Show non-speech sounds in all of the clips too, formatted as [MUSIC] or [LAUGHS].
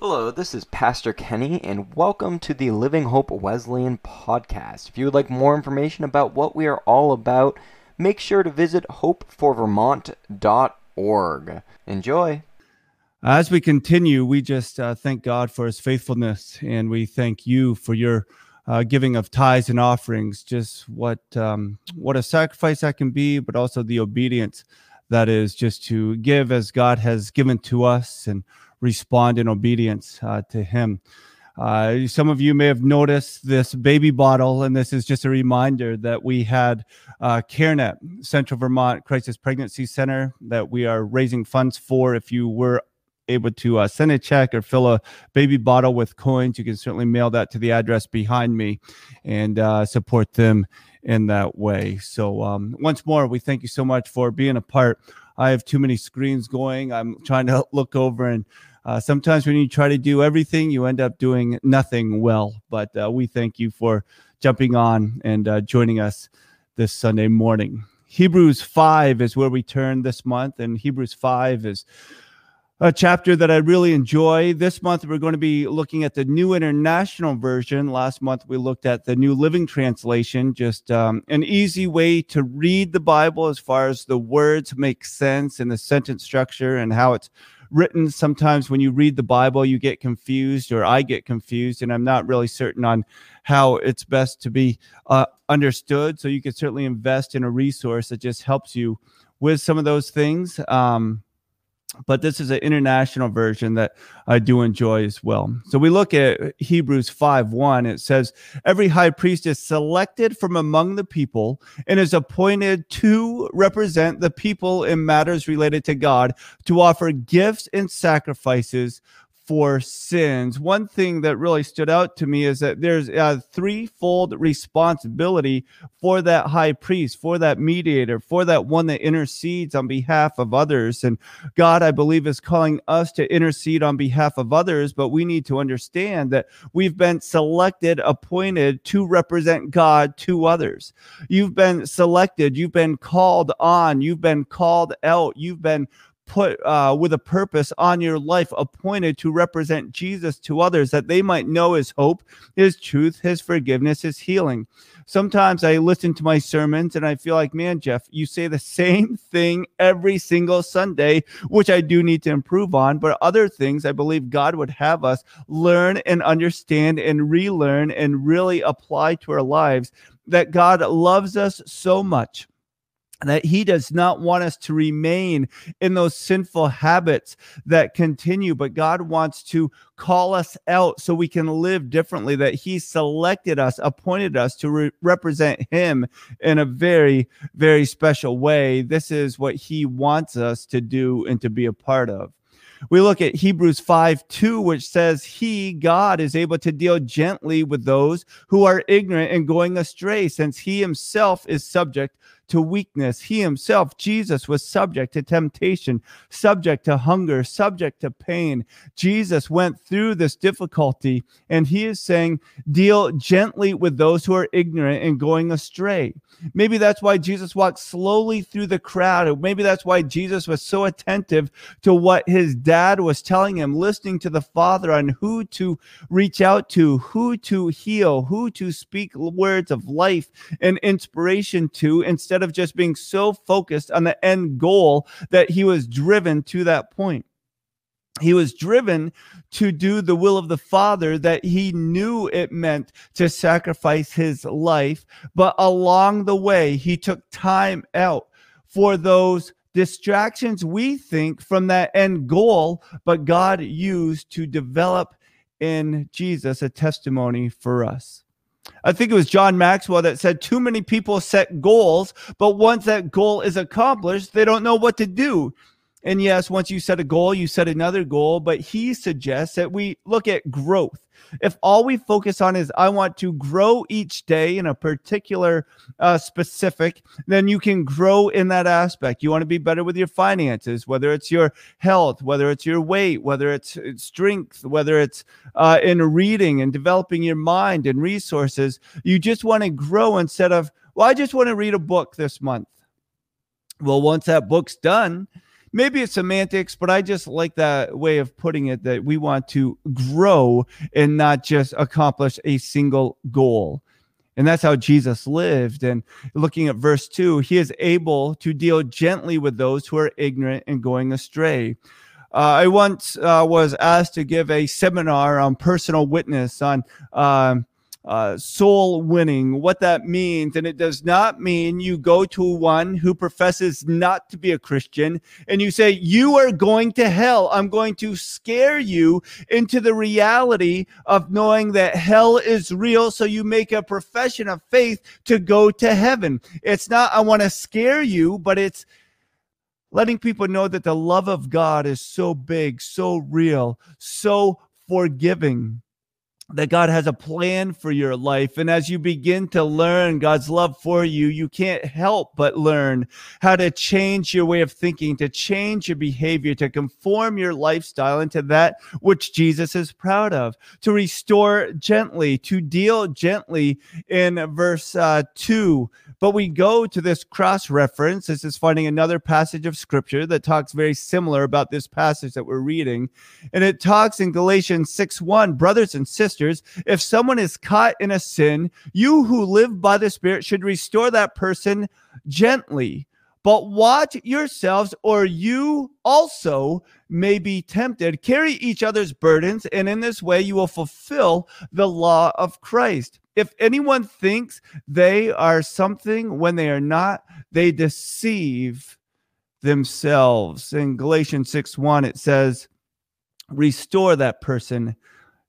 Hello, this is Pastor Kenny, and welcome to the Living Hope Wesleyan podcast. If you would like more information about what we are all about, make sure to visit hopeforvermont.org. Enjoy. As we continue, we just uh, thank God for his faithfulness, and we thank you for your uh, giving of tithes and offerings. Just what um, what a sacrifice that can be, but also the obedience that is just to give as God has given to us and respond in obedience uh, to Him. Uh, some of you may have noticed this baby bottle, and this is just a reminder that we had uh, CareNet, Central Vermont Crisis Pregnancy Center, that we are raising funds for. If you were able to uh, send a check or fill a baby bottle with coins, you can certainly mail that to the address behind me and uh, support them in that way. So, um, once more, we thank you so much for being a part. I have too many screens going. I'm trying to [LAUGHS] look over and uh, sometimes when you try to do everything, you end up doing nothing well. But uh, we thank you for jumping on and uh, joining us this Sunday morning. Hebrews 5 is where we turn this month, and Hebrews 5 is a chapter that I really enjoy. This month, we're going to be looking at the New International Version. Last month, we looked at the New Living Translation, just um, an easy way to read the Bible as far as the words make sense and the sentence structure and how it's written sometimes when you read the bible you get confused or i get confused and i'm not really certain on how it's best to be uh, understood. So you can certainly invest in a resource that just helps you with some of those things. Um, but this is an international version that I do enjoy as well. So we look at Hebrews 5 1. It says, Every high priest is selected from among the people and is appointed to represent the people in matters related to God, to offer gifts and sacrifices for sins. One thing that really stood out to me is that there's a threefold responsibility for that high priest, for that mediator, for that one that intercedes on behalf of others. And God, I believe, is calling us to intercede on behalf of others, but we need to understand that we've been selected, appointed to represent God to others. You've been selected, you've been called on, you've been called out, you've been put uh, with a purpose on your life, appointed to represent Jesus to others, that they might know his hope, his truth, his forgiveness, his healing. Sometimes I listen to my sermons and I feel like, man, Jeff, you say the [LAUGHS] same thing every single Sunday, which I do need to improve on. But other things I believe God would have us learn and understand and relearn and really apply to our lives that God loves us so much that he does not want us to remain in those sinful habits that continue, but God wants to call us out so we can live differently, that he selected us, appointed us to re- represent him in a very, very special way. This is what he wants us to do and to be a part of. We look at Hebrews 5 2, which says, He, God, is able to deal gently with those who are ignorant and going astray, since He Himself is subject to weakness. He himself, Jesus, was subject to temptation, subject to hunger, subject to pain. Jesus went through this difficulty, and he is saying, deal gently with those who are ignorant and going astray. Maybe that's why Jesus walked slowly through the crowd. Maybe that's why Jesus was so attentive to what his dad was telling him, listening to the Father on who to reach out to, who to heal, who to speak words of life and inspiration to instead instead of just being so focused on the end goal that he was driven to that point. He was driven to do the will of the Father that he knew it meant to sacrifice his life. But along the way, he took time out for those distractions we think from that end goal, but God used to develop in Jesus a testimony for us. I think it was John Maxwell that said too many people set goals, but once that goal is accomplished, they don't know what to do. And yes, once you set a goal, you set another goal, but he suggests that we look at growth. If all we focus on is, I want to grow each day in a particular uh, specific, then you can grow in that aspect. You want to be better with your finances, whether it's your health, whether it's your weight, whether it's strength, whether it's uh, in reading and developing your mind and resources. You just want to grow instead of, well, I just want to read a book this month. Well, once that book's done, maybe it's semantics, but I just like that way of putting it that we want to grow and not just accomplish a single goal. And that's how Jesus lived. And looking at verse two, he is able to deal gently with those who are ignorant and going astray. Uh, I once uh, was asked to give a seminar on personal witness on um, uh, soul winning, what that means. And it does not mean you go to one who professes not to be a Christian and you say, You are going to hell. I'm going to scare you into the reality of knowing that hell is real. So you make a profession of faith to go to heaven. It's not, I want to scare you, but it's, letting people know that the love of God is so big, so real, so forgiving that God has a plan for your life. And as you begin to learn God's love for you, you can't help but learn how to change your way of thinking, to change your behavior, to conform your lifestyle into that which Jesus is proud of, to restore gently, to deal gently in verse uh, 2. But we go to this cross reference. This is finding another passage of scripture that talks very similar about this passage that we're reading. And it talks in Galatians 6 1, brothers and sisters if someone is caught in a sin, you who live by the Spirit should restore that person gently. But watch yourselves, or you also may be tempted. Carry each other's burdens, and in this way you will fulfill the law of Christ. If anyone thinks they are something when they are not, they deceive themselves. In Galatians 6 1, it says, Restore that person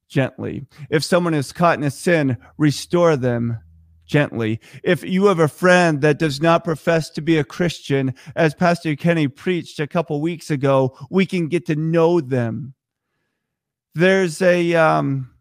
gently. If someone is caught in a sin, restore them gently. If you have a friend that does not profess to be a Christian, as Pastor Kenny preached a couple weeks ago, we can get to know them. There's a um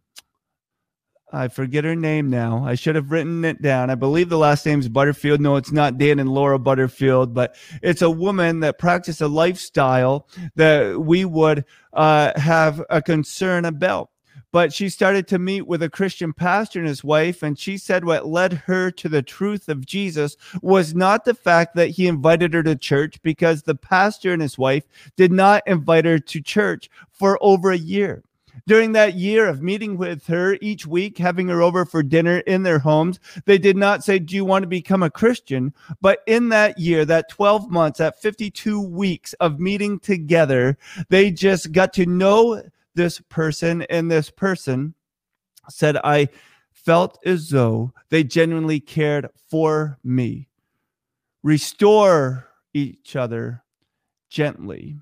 I forget her name now. I should have written it down. I believe the last name is Butterfield. No, it's not Dan and Laura Butterfield, but it's a woman that practiced a lifestyle that we would uh, have a concern about but she started to meet with a Christian pastor and his wife. And she said what led her to the truth of Jesus was not the fact that he invited her to church, because the pastor and his wife did not invite her to church for over a year. During that year of meeting with her each week, having her over for dinner in their homes, they did not say, Do you want to become a Christian? But in that year, that 12 months, that 52 weeks of meeting together, they just got to know this person, and this person said, I felt as though they genuinely cared for me. Restore each other gently,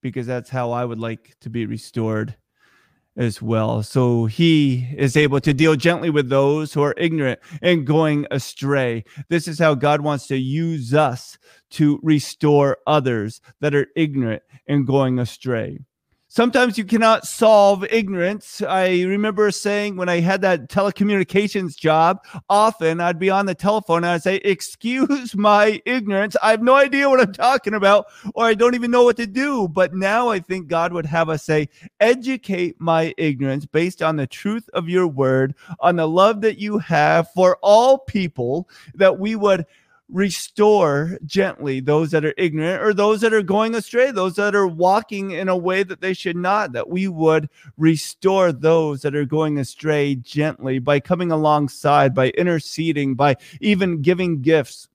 because that's how I would like to be restored as well. So he is able to deal gently with those who are ignorant and going astray. This is how God wants to use us to restore others that are ignorant and going astray. Sometimes you cannot solve ignorance. I remember saying when I had that telecommunications job, often I'd be on the telephone and I'd say, Excuse my ignorance. I have no idea what I'm talking about, or I don't even know what to do. But now I think God would have us say, Educate my ignorance based on the truth of your word, on the love that you have for all people, that we would restore gently those that are ignorant or those that are going astray, those that are walking in a way that they should not, that we would restore those that are going astray gently by coming alongside, by interceding, by even giving gifts.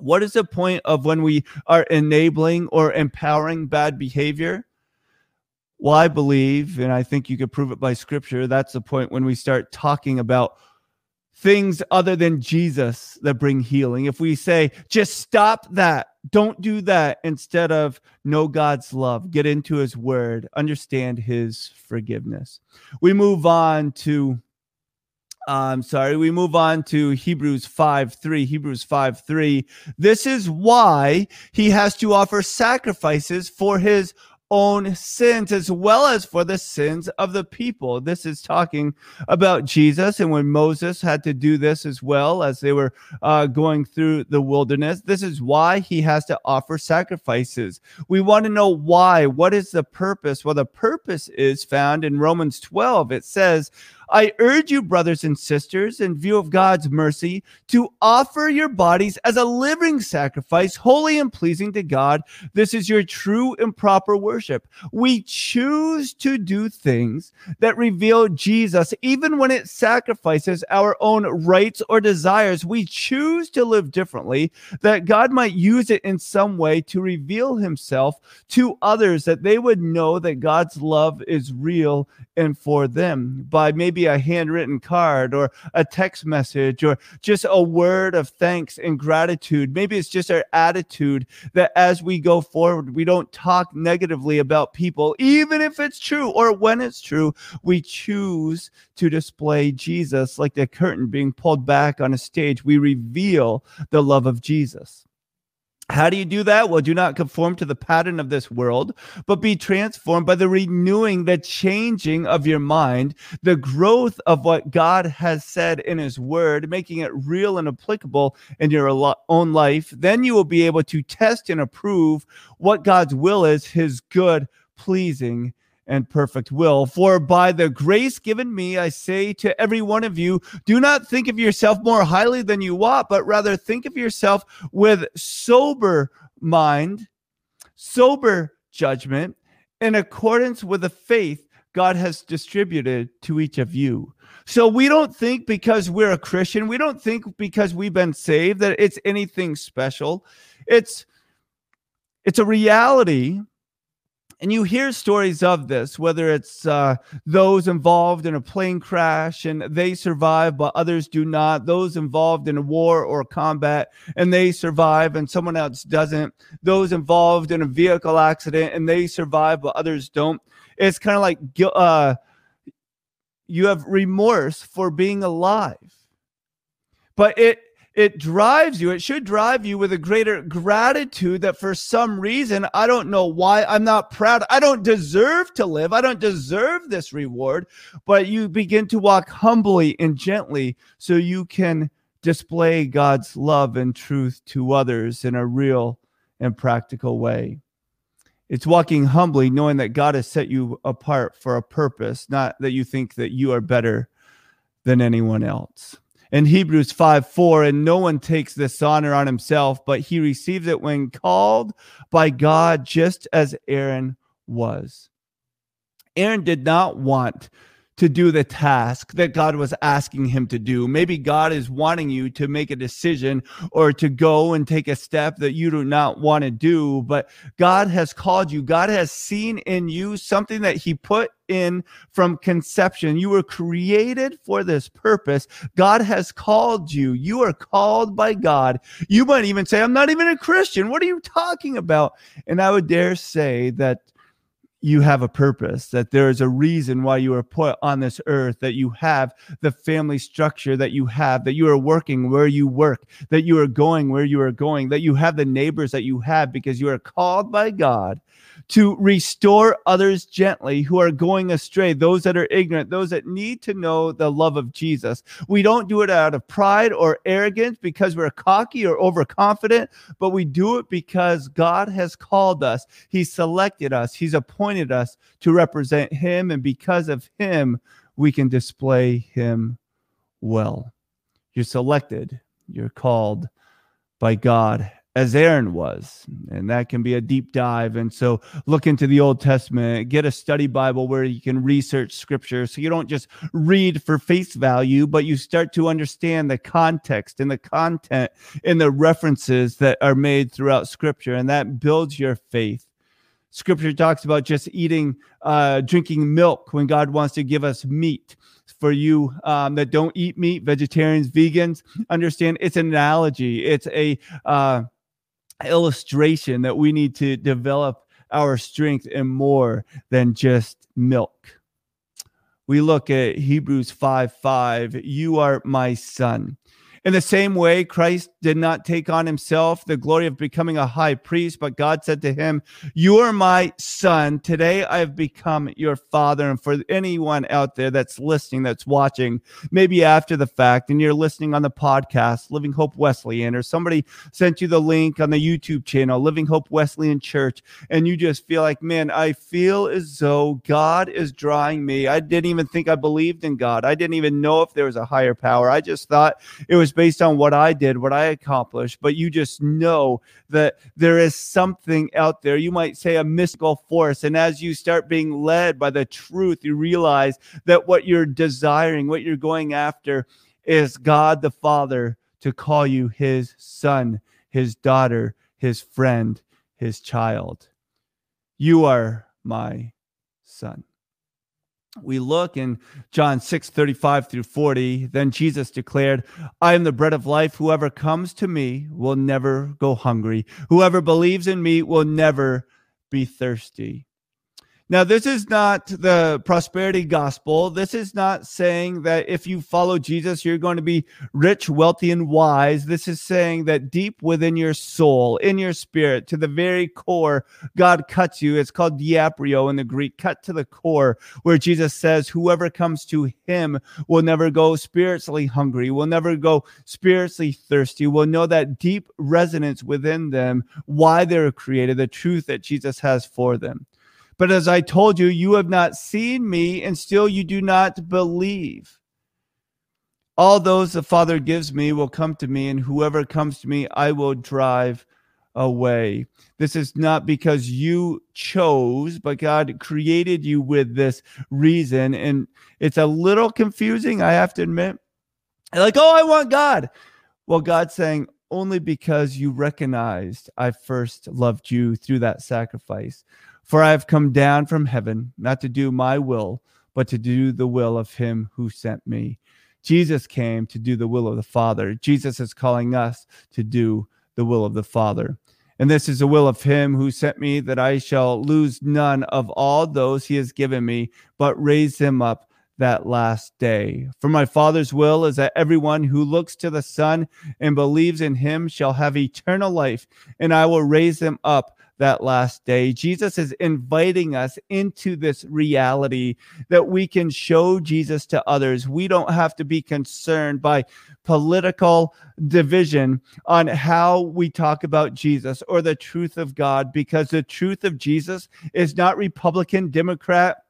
What is the point of when we are enabling or empowering bad behavior? Well, I believe, and I think you could prove it by scripture, that's the point when we start talking about things other than Jesus that bring healing. If we say, just stop that, don't do that, instead of know God's love, get into his word, understand his forgiveness. We move on to I'm sorry, we move on to Hebrews 5 3. Hebrews 5 3. This is why he has to offer sacrifices for his own sins as well as for the sins of the people. This is talking about Jesus and when Moses had to do this as well as they were uh, going through the wilderness. This is why he has to offer sacrifices. We want to know why. What is the purpose? Well, the purpose is found in Romans 12. It says, I urge you, brothers and sisters, in view of God's mercy, to offer your bodies as a living sacrifice, holy and pleasing to God. This is your true and proper worship. We choose to do things that reveal Jesus, even when it sacrifices our own rights or desires. We choose to live differently, that God might use it in some way to reveal himself to others, that they would know that God's love is real and for them by maybe a handwritten card or a text message or just a word of thanks and gratitude. Maybe it's just our attitude that as we go forward, we don't talk negatively about people, even if it's true or when it's true. We choose to display Jesus like the curtain being pulled back on a stage. We reveal the love of Jesus. How do you do that? Well, do not conform to the pattern of this world, but be transformed by the renewing, the changing of your mind, the growth of what God has said in His Word, making it real and applicable in your own life. Then you will be able to test and approve what God's will is, His good, pleasing, and perfect will. For by the grace given me, I say to every one of you, do not think of yourself more highly than you ought, but rather think of yourself with sober mind, sober judgment, in accordance with the faith God has distributed to each of you. So we don't think because we're a Christian, we don't think because we've been saved that it's anything special. It's it's a reality and you hear stories of this, whether it's uh, those involved in a plane crash and they survive, but others do not. Those involved in a war or combat and they survive, and someone else doesn't. Those involved in a vehicle accident and they survive, but others don't. It's kind of like uh, you have remorse for being alive. But it it drives you, it should drive you with a greater gratitude that for some reason, I don't know why, I'm not proud. I don't deserve to live. I don't deserve this reward. But you begin to walk humbly and gently so you can display God's love and truth to others in a real and practical way. It's walking humbly, knowing that God has set you apart for a purpose, not that you think that you are better than anyone else in Hebrews 5 4, and no one takes this honor on himself, but he receives it when called by God, just as Aaron was. Aaron did not want to do the task that God was asking him to do. Maybe God is wanting you to make a decision or to go and take a step that you do not want to do, but God has called you. God has seen in you something that he put in from conception. You were created for this purpose. God has called you. You are called by God. You might even say, I'm not even a Christian. What are you talking about? And I would dare say that you have a purpose, that there is a reason why you are put on this earth, that you have the family structure that you have, that you are working where you work, that you are going where you are going, that you have the neighbors that you have because you are called by God to restore others gently who are going astray, those that are ignorant, those that need to know the love of Jesus. We don't do it out of pride or arrogance because we're cocky or overconfident, but we do it because God has called us. He selected us, He's appointed us to represent Him, and because of Him, we can display Him well. You're selected, you're called by God as Aaron was. And that can be a deep dive. And so look into the Old Testament, get a study Bible where you can research scripture. So you don't just read for face value, but you start to understand the context and the content and the references that are made throughout scripture. And that builds your faith. Scripture talks about just eating, uh, drinking milk when God wants to give us meat for you um, that don't eat meat, vegetarians, vegans, understand it's an analogy. It's a uh, illustration that we need to develop our strength in more than just milk. We look at Hebrews 5 5. You are my son. In the same way, Christ did not take on himself the glory of becoming a high priest, but God said to him, You are my son. Today I have become your father. And for anyone out there that's listening, that's watching, maybe after the fact, and you're listening on the podcast, Living Hope Wesleyan, or somebody sent you the link on the YouTube channel, Living Hope Wesleyan Church, and you just feel like, man, I feel as though God is drawing me. I didn't even think I believed in God. I didn't even know if there was a higher power. I just thought it was based on what I did, what I accomplished, but you just know that there is something out there. You might say a mystical force. And as you start being led by the truth, you realize that what you're desiring, what you're going after, is God the Father to call you his son, his daughter, his friend, his child. You are my son we look in John 6 35 through 40. Then Jesus declared, I am the bread of life. Whoever comes to me will never go hungry. Whoever believes in me will never be thirsty. Now, this is not the prosperity gospel. This is not saying that if you follow Jesus, you're going to be rich, wealthy, and wise. This is saying that deep within your soul, in your spirit, to the very core, God cuts you. It's called diaprio in the Greek, cut to the core, where Jesus says, Whoever comes to him will never go spiritually hungry, will never go spiritually thirsty, will know that deep resonance within them, why they're created, the truth that Jesus has for them. But as I told you, you have not seen me, and still you do not believe. All those the Father gives me will come to me, and whoever comes to me, I will drive away. This is not because you chose, but God created you with this reason. And it's a little confusing, I have to admit. Like, oh, I want God. Well, God's saying, only because you recognized I first loved you through that sacrifice. For I have come down from heaven, not to do my will, but to do the will of him who sent me. Jesus came to do the will of the Father. Jesus is calling us to do the will of the Father. And this is the will of him who sent me, that I shall lose none of all those he has given me, but raise them up that last day. For my Father's will is that everyone who looks to the Son and believes in him shall have eternal life, and I will raise them up that last day. Jesus is inviting us into this reality that we can show Jesus to others. We don't have to be concerned by political division on how we talk about Jesus or the truth of God because the truth of Jesus is not Republican, Democrat,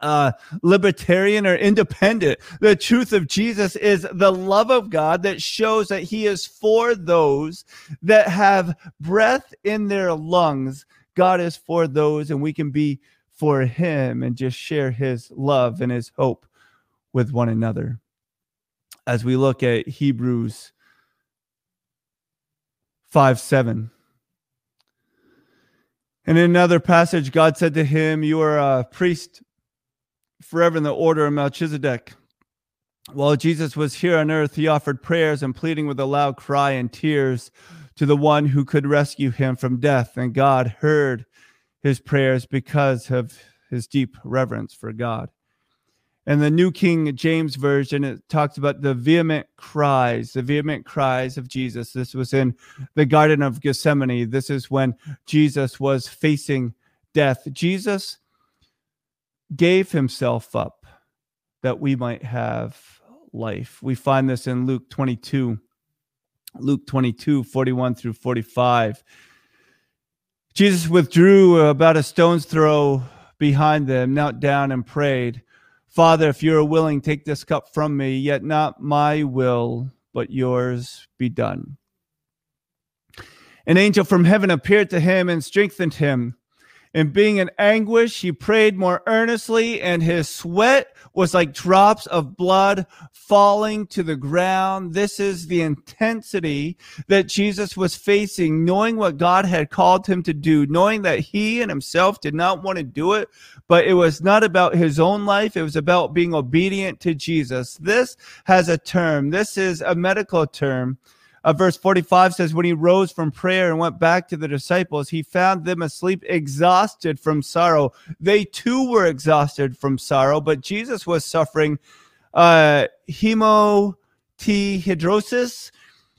uh, libertarian or independent. The truth of Jesus is the love of God that shows that He is for those that have breath in their lungs. God is for those, and we can be for Him and just share His love and His hope with one another. As we look at Hebrews 5 7. In another passage, God said to him, You are a priest forever in the order of Melchizedek. While Jesus was here on earth, he offered prayers and pleading with a loud cry and tears to the one who could rescue him from death. And God heard his prayers because of his deep reverence for God. And the New King James Version, it talks about the vehement cries, the vehement cries of Jesus. This was in the Garden of Gethsemane. This is when Jesus was facing death. Jesus gave himself up that we might have life. We find this in Luke 22, Luke 22, 41 through 45. Jesus withdrew about a stone's throw behind them, knelt down and prayed, Father, if you are willing, take this cup from me, yet not my will, but yours be done. An angel from heaven appeared to him and strengthened him. And being in anguish, he prayed more earnestly, and his sweat was like drops of blood falling to the ground. This is the intensity that Jesus was facing, knowing what God had called him to do, knowing that he and himself did not want to do it, but it was not about his own life. It was about being obedient to Jesus. This has a term. This is a medical term uh, verse 45 says, When he rose from prayer and went back to the disciples, he found them asleep, exhausted from sorrow. They too were exhausted from sorrow, but Jesus was suffering uh, hemoptysis.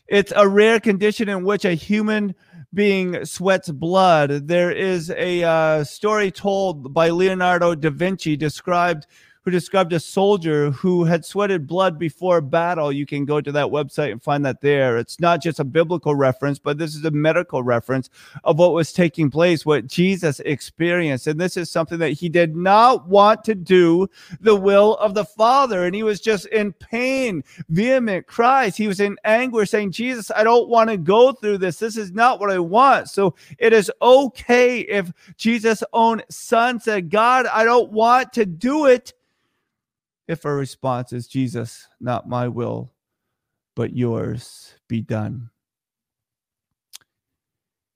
It's a rare condition in which a human being sweats blood. There is a uh, story told by Leonardo da Vinci described who described a soldier who had sweated blood before battle. You can go to that website and find that there. It's not just a biblical reference, but this is a medical reference of what was taking place, what Jesus experienced. And this is something that he did not want to do the will of the Father. And he was just in pain, vehement cries. He was in anguish, saying, Jesus, I don't want to go through this. This is not what I want. So it is okay if Jesus' own son said, God, I don't want to do it if our response is, Jesus, not my will, but yours be done.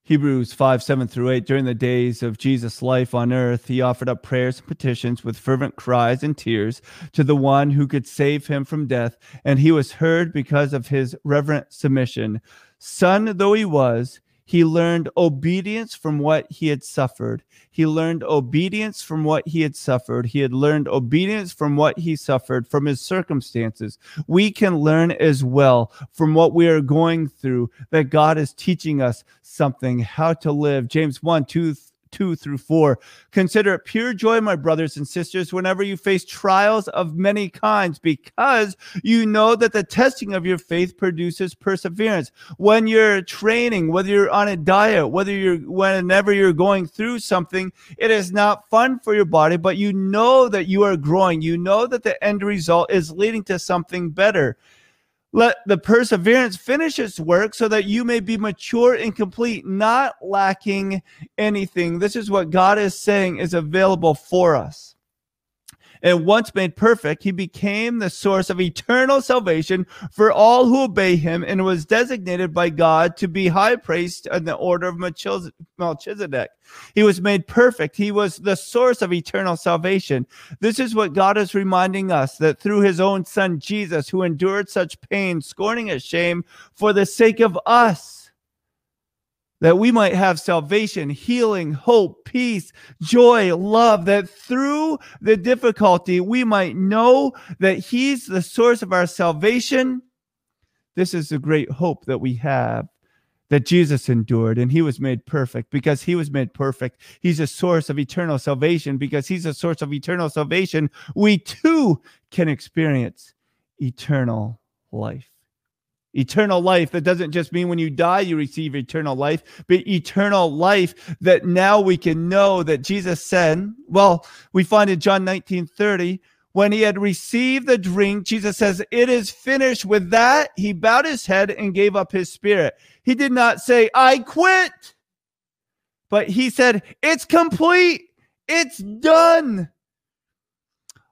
Hebrews 5 7 through 8. During the days of Jesus' life on earth, he offered up prayers and petitions with fervent cries and tears to the one who could save him from death, and he was heard because of his reverent submission. Son though he was, he learned obedience from what he had suffered. He learned obedience from what he had suffered. He had learned obedience from what he suffered, from his circumstances. We can learn as well from what we are going through that God is teaching us something, how to live. James 1 2 2 through 4. Consider it pure joy, my brothers and sisters, whenever you face trials of many kinds, because you know that the testing of your faith produces perseverance. When you're training, whether you're on a diet, whether you're whenever you're going through something, it is not fun for your body, but you know that you are growing. You know that the end result is leading to something better. Let the perseverance finish its work so that you may be mature and complete, not lacking anything. This is what God is saying is available for us. And once made perfect, he became the source of eternal salvation for all who obey him and was designated by God to be high priest in the order of Melchizedek. He was made perfect. He was the source of eternal salvation. This is what God is reminding us that through his own son Jesus, who endured such pain, scorning its shame for the sake of us that we might have salvation, healing, hope, peace, joy, love, that through the difficulty we might know that He's the source of our salvation. This is the great hope that we have that Jesus endured and he was made perfect because he was made perfect. He's a source of eternal salvation because he's a source of eternal salvation. We too can experience eternal life eternal life. That doesn't just mean when you die you receive eternal life but eternal life that now we can know that jesus said well we find in john 19 30 when he had received the drink jesus says it is finished. With that he bowed his head and gave up his spirit. He did not say i quit but he said it's complete. It's done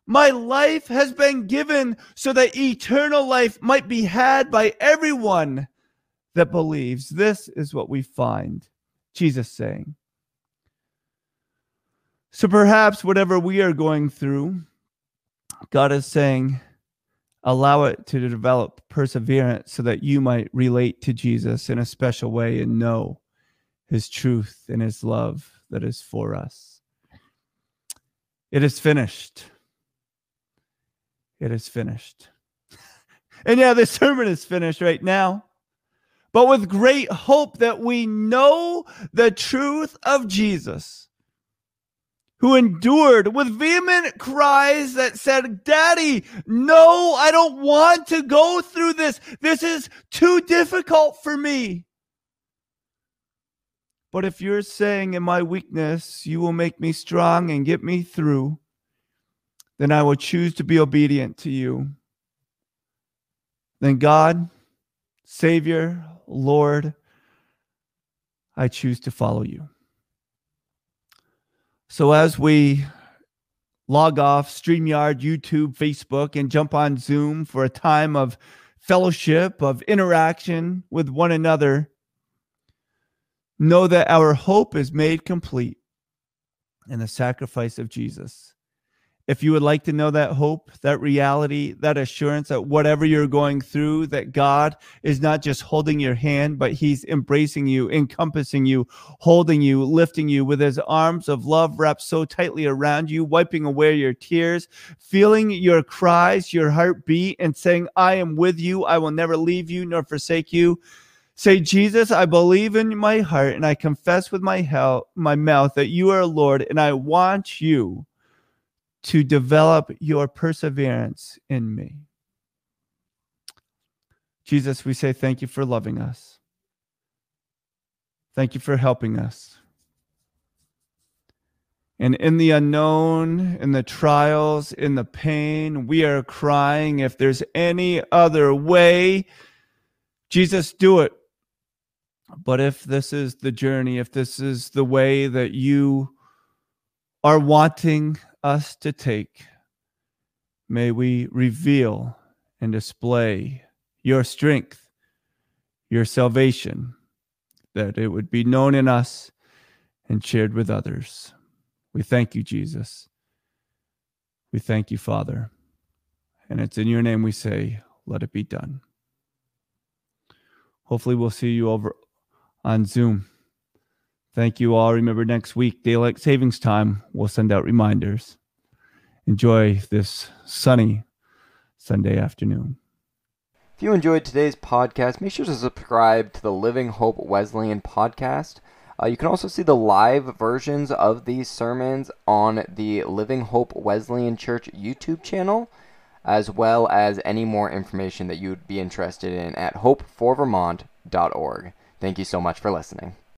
my life has been given so that eternal life might be had by everyone that believes. This is what we find Jesus saying. So perhaps whatever we are going through, God is saying, allow it to develop perseverance so that you might relate to Jesus in a special way and know his truth and his love that is for us. It is finished it is finished. [LAUGHS] and yeah, the sermon is finished right now. But with great hope that we know the truth of Jesus, who endured with vehement cries that said, Daddy, no, I don't want to go through this. This is too difficult for me. But if you're saying, In my weakness, you will make me strong and get me through, then I will choose to be obedient to you. Then, God, Savior, Lord, I choose to follow you. So, as we log off StreamYard, YouTube, Facebook, and jump on Zoom for a time of fellowship, of interaction with one another, know that our hope is made complete in the sacrifice of Jesus if you would like to know that hope, that reality, that assurance that whatever you're going through, that God is not just holding your hand, but He's embracing you, encompassing you, holding you, lifting you with His arms of love wrapped so tightly around you, wiping away your tears, feeling your cries, your heartbeat, and saying, I am with you. I will never leave you nor forsake you. Say, Jesus, I believe in my heart and I confess with my, my mouth that you are Lord, and I want you to develop your perseverance in me. Jesus, we say thank you for loving us. Thank you for helping us. And in the unknown, in the trials, in the pain, we are crying, if there's any other way, Jesus, do it. But if this is the journey, if this is the way that you are wanting us to take, may we reveal and display your strength, your salvation, that it would be known in us and shared with others. We thank you, Jesus. We thank you, Father. And it's in your name we say, let it be done. Hopefully, we'll see you over on Zoom. Thank you all. Remember, next week, daylight savings time, we'll send out reminders. Enjoy this sunny Sunday afternoon. If you enjoyed today's podcast, make sure to subscribe to the Living Hope Wesleyan podcast. Uh, you can also see the live versions of these sermons on the Living Hope Wesleyan Church YouTube channel, as well as any more information that you'd be interested in at hopeforvermont.org. Thank you so much for listening.